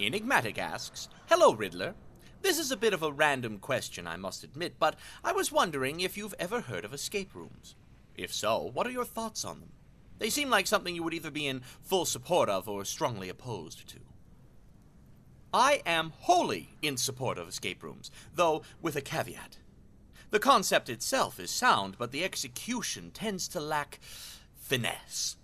Enigmatic asks Hello, Riddler. This is a bit of a random question, I must admit, but I was wondering if you've ever heard of escape rooms. If so, what are your thoughts on them? They seem like something you would either be in full support of or strongly opposed to. I am wholly in support of escape rooms, though with a caveat. The concept itself is sound, but the execution tends to lack finesse.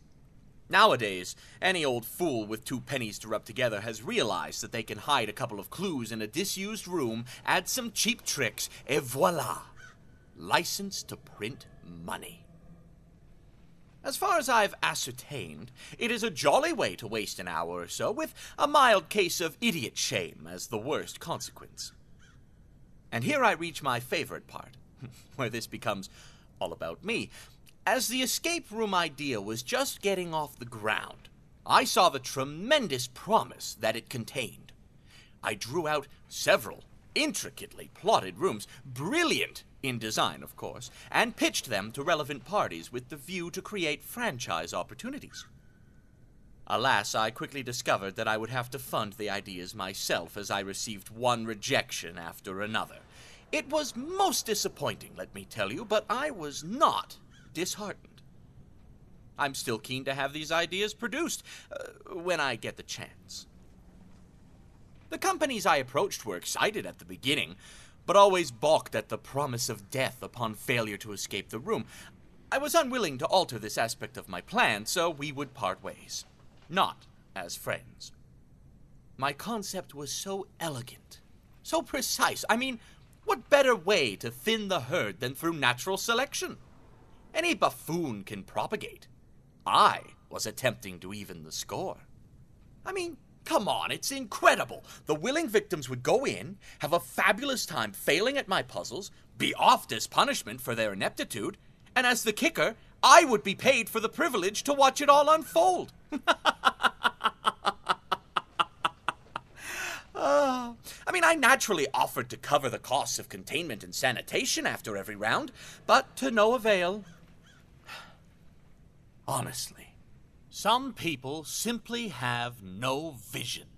Nowadays, any old fool with two pennies to rub together has realized that they can hide a couple of clues in a disused room, add some cheap tricks, et voila! License to print money. As far as I've ascertained, it is a jolly way to waste an hour or so, with a mild case of idiot shame as the worst consequence. And here I reach my favorite part, where this becomes all about me. As the escape room idea was just getting off the ground, I saw the tremendous promise that it contained. I drew out several intricately plotted rooms, brilliant in design, of course, and pitched them to relevant parties with the view to create franchise opportunities. Alas, I quickly discovered that I would have to fund the ideas myself as I received one rejection after another. It was most disappointing, let me tell you, but I was not disheartened. I'm still keen to have these ideas produced uh, when I get the chance. The companies I approached were excited at the beginning, but always balked at the promise of death upon failure to escape the room. I was unwilling to alter this aspect of my plan, so we would part ways. Not as friends. My concept was so elegant, so precise. I mean, what better way to thin the herd than through natural selection? Any buffoon can propagate. I was attempting to even the score. I mean, come on, it's incredible. The willing victims would go in, have a fabulous time failing at my puzzles, be offed as punishment for their ineptitude, and as the kicker, I would be paid for the privilege to watch it all unfold. Uh, I mean, I naturally offered to cover the costs of containment and sanitation after every round, but to no avail. Honestly, some people simply have no vision.